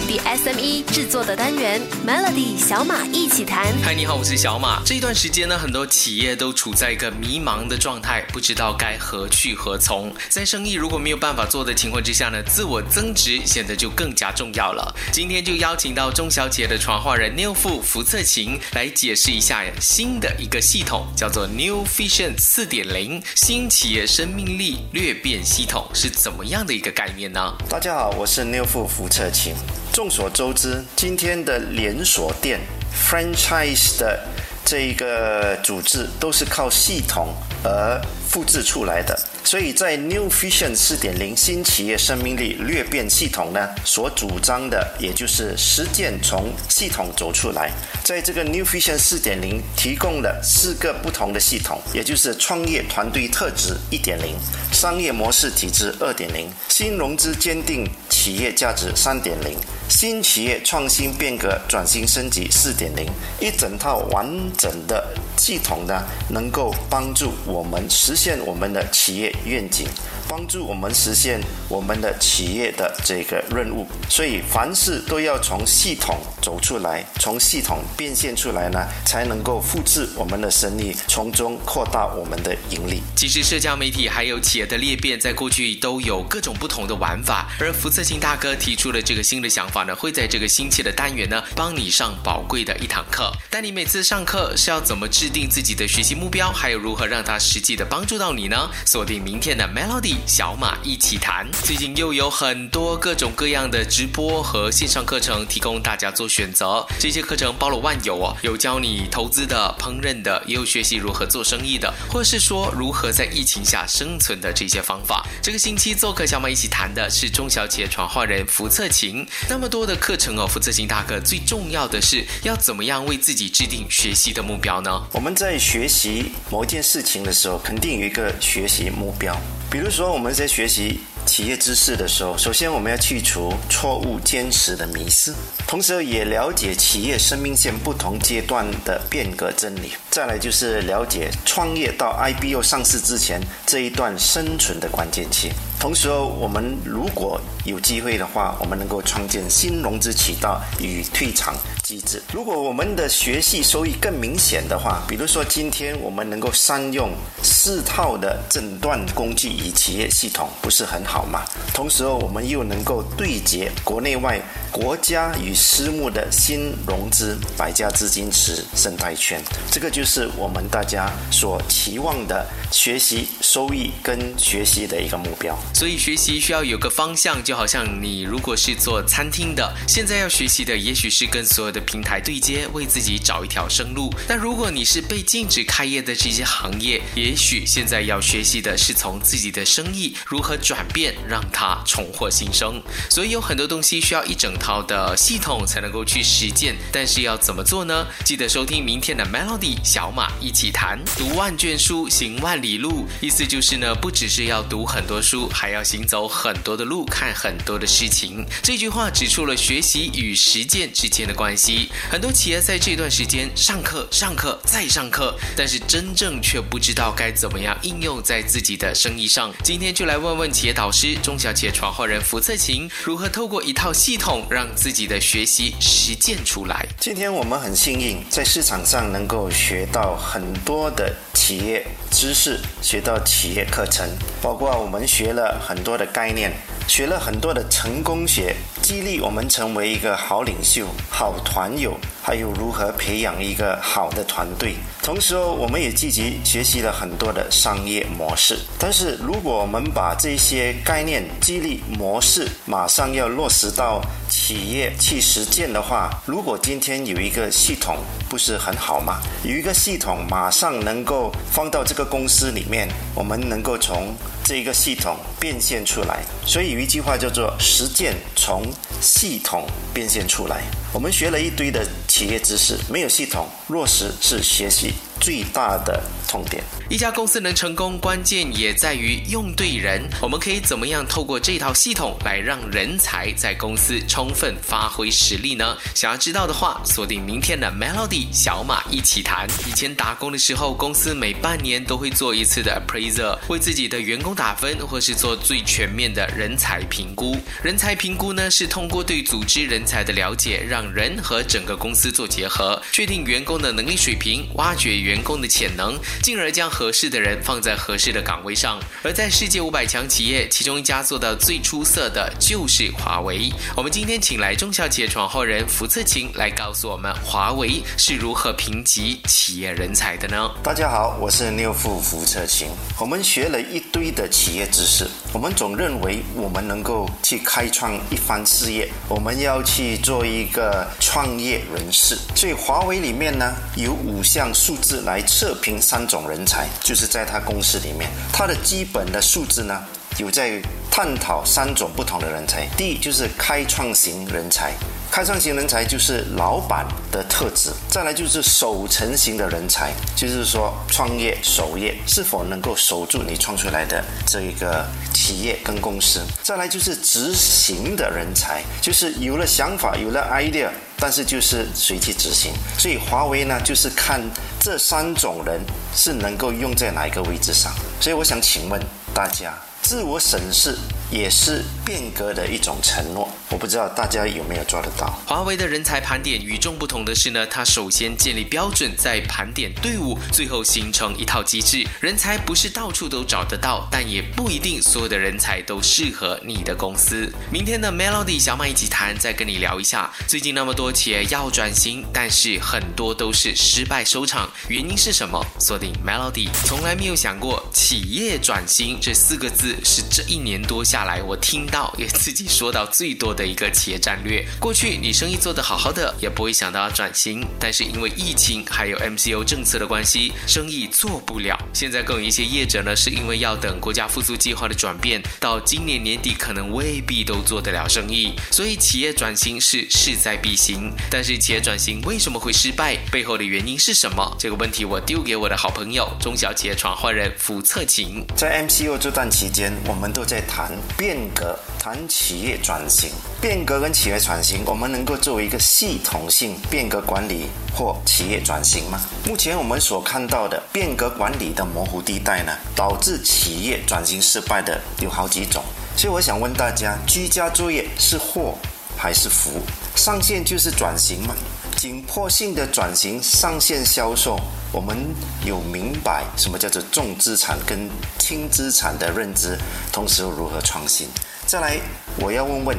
本地 SME 制作的单元 Melody 小马一起谈。嗨，你好，我是小马。这一段时间呢，很多企业都处在一个迷茫的状态，不知道该何去何从。在生意如果没有办法做的情况之下呢，自我增值显得就更加重要了。今天就邀请到中小企业的传话人 New 富福策勤来解释一下新的一个系统，叫做 New Vision 四点零新企业生命力略变系统是怎么样的一个概念呢？大家好，我是 New 富福策勤。众所周知，今天的连锁店 franchise 的这一个组织都是靠系统而复制出来的。所以在 New Vision 四点零新企业生命力略变系统呢，所主张的也就是实践从系统走出来。在这个 New Vision 四点零提供了四个不同的系统，也就是创业团队特质一点零、商业模式体制二点零、新融资坚定企业价值三点零、新企业创新变革转型升级四点零，一整套完整的系统呢，能够帮助我们实现我们的企业。愿景，帮助我们实现我们的企业的这个任务。所以凡事都要从系统走出来，从系统变现出来呢，才能够复制我们的生意，从中扩大我们的盈利。其实社交媒体还有企业的裂变，在过去都有各种不同的玩法。而福策星大哥提出了这个新的想法呢，会在这个新期的单元呢，帮你上宝贵的一堂课。但你每次上课是要怎么制定自己的学习目标，还有如何让它实际的帮助到你呢？锁定。明天的 Melody 小马一起谈，最近又有很多各种各样的直播和线上课程提供大家做选择。这些课程包罗万有哦，有教你投资的、烹饪的，也有学习如何做生意的，或是说如何在疫情下生存的这些方法。这个星期做客小马一起谈的是中小企业传话人福策勤。那么多的课程哦，福策勤大哥最重要的是要怎么样为自己制定学习的目标呢？我们在学习某一件事情的时候，肯定有一个学习目标。比如说，我们在学习企业知识的时候，首先我们要去除错误坚持的迷思，同时也了解企业生命线不同阶段的变革真理。再来就是了解创业到 IPO 上市之前这一段生存的关键期。同时，我们如果有机会的话，我们能够创建新融资渠道与退场。机制。如果我们的学习收益更明显的话，比如说今天我们能够善用四套的诊断工具与企业系统，不是很好吗？同时，我们又能够对接国内外国家与私募的新融资百家资金池生态圈，这个就是我们大家所期望的学习收益跟学习的一个目标。所以，学习需要有个方向，就好像你如果是做餐厅的，现在要学习的也许是跟所有的。平台对接，为自己找一条生路。但如果你是被禁止开业的这些行业，也许现在要学习的是从自己的生意如何转变，让它重获新生。所以有很多东西需要一整套的系统才能够去实践。但是要怎么做呢？记得收听明天的 Melody 小马一起谈。读万卷书，行万里路。意思就是呢，不只是要读很多书，还要行走很多的路，看很多的事情。这句话指出了学习与实践之间的关系。很多企业在这段时间上课、上课再上课，但是真正却不知道该怎么样应用在自己的生意上。今天就来问问企业导师、中小企业传话人福策勤，如何透过一套系统让自己的学习实践出来。今天我们很幸运，在市场上能够学到很多的企业知识，学到企业课程，包括我们学了很多的概念。学了很多的成功学，激励我们成为一个好领袖、好团友，还有如何培养一个好的团队。同时，我们也积极学习了很多的商业模式。但是，如果我们把这些概念、激励模式马上要落实到企业去实践的话，如果今天有一个系统，不是很好吗？有一个系统马上能够放到这个公司里面，我们能够从。这一个系统变现出来，所以有一句话叫做“实践从系统变现出来”。我们学了一堆的企业知识，没有系统落实是学习最大的痛点。一家公司能成功，关键也在于用对人。我们可以怎么样透过这套系统来让人才在公司充分发挥实力呢？想要知道的话，锁定明天的 Melody 小马一起谈。以前打工的时候，公司每半年都会做一次的 appraiser，为自己的员工打分，或是做最全面的人才评估。人才评估呢，是通过对组织人才的了解，让人和整个公司做结合，确定员工的能力水平，挖掘员员工的潜能，进而将合适的人放在合适的岗位上。而在世界五百强企业，其中一家做到最出色的就是华为。我们今天请来中小企业创后人福策勤来告诉我们，华为是如何评级企业人才的呢？大家好，我是六富福策勤。我们学了一堆的企业知识，我们总认为我们能够去开创一番事业，我们要去做一个创业人士。所以华为里面呢，有五项数字来测评三种人才。就是在他公司里面，他的基本的素质呢，有在探讨三种不同的人才。第一就是开创型人才，开创型人才就是老板的特质；再来就是守成型的人才，就是说创业守业是否能够守住你创出来的这一个企业跟公司；再来就是执行的人才，就是有了想法，有了 idea。但是就是随机执行，所以华为呢，就是看这三种人是能够用在哪一个位置上。所以我想请问大家，自我审视。也是变革的一种承诺，我不知道大家有没有做得到。华为的人才盘点与众不同的是呢，它首先建立标准，再盘点队伍，最后形成一套机制。人才不是到处都找得到，但也不一定所有的人才都适合你的公司。明天的 Melody 小马一起谈，再跟你聊一下，最近那么多企业要转型，但是很多都是失败收场，原因是什么？锁定 Melody，从来没有想过企业转型这四个字是这一年多下。来，我听到也自己说到最多的一个企业战略。过去你生意做得好好的，也不会想到要转型，但是因为疫情还有 MCO 政策的关系，生意做不了。现在更有一些业者呢，是因为要等国家复苏计划的转变，到今年年底可能未必都做得了生意，所以企业转型是势在必行。但是企业转型为什么会失败？背后的原因是什么？这个问题我丢给我的好朋友中小企业传话人傅策勤。在 MCO 这段期间，我们都在谈。变革谈企业转型，变革跟企业转型，我们能够作为一个系统性变革管理或企业转型吗？目前我们所看到的变革管理的模糊地带呢，导致企业转型失败的有好几种。所以我想问大家：居家作业是祸还是福？上线就是转型吗？紧迫性的转型上线销售，我们有明白什么叫做重资产跟轻资产的认知，同时又如何创新？再来，我要问问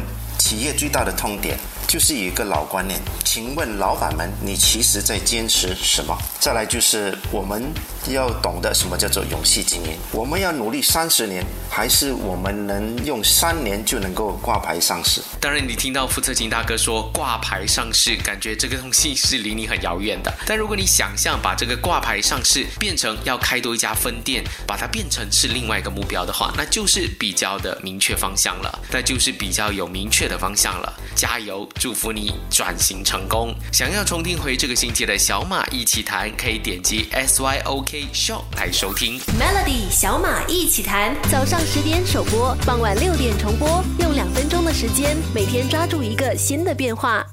企业最大的痛点。就是有一个老观念，请问老板们，你其实在坚持什么？再来就是我们要懂得什么叫做永续经营。我们要努力三十年，还是我们能用三年就能够挂牌上市？当然，你听到福策金大哥说挂牌上市，感觉这个东西是离你很遥远的。但如果你想象把这个挂牌上市变成要开多一家分店，把它变成是另外一个目标的话，那就是比较的明确方向了，那就是比较有明确的方向了。加油！祝福你转型成功。想要重听回这个星期的小马一起谈，可以点击 S Y O K Show 来收听 Melody 小马一起谈。早上十点首播，傍晚六点重播，用两分钟的时间，每天抓住一个新的变化。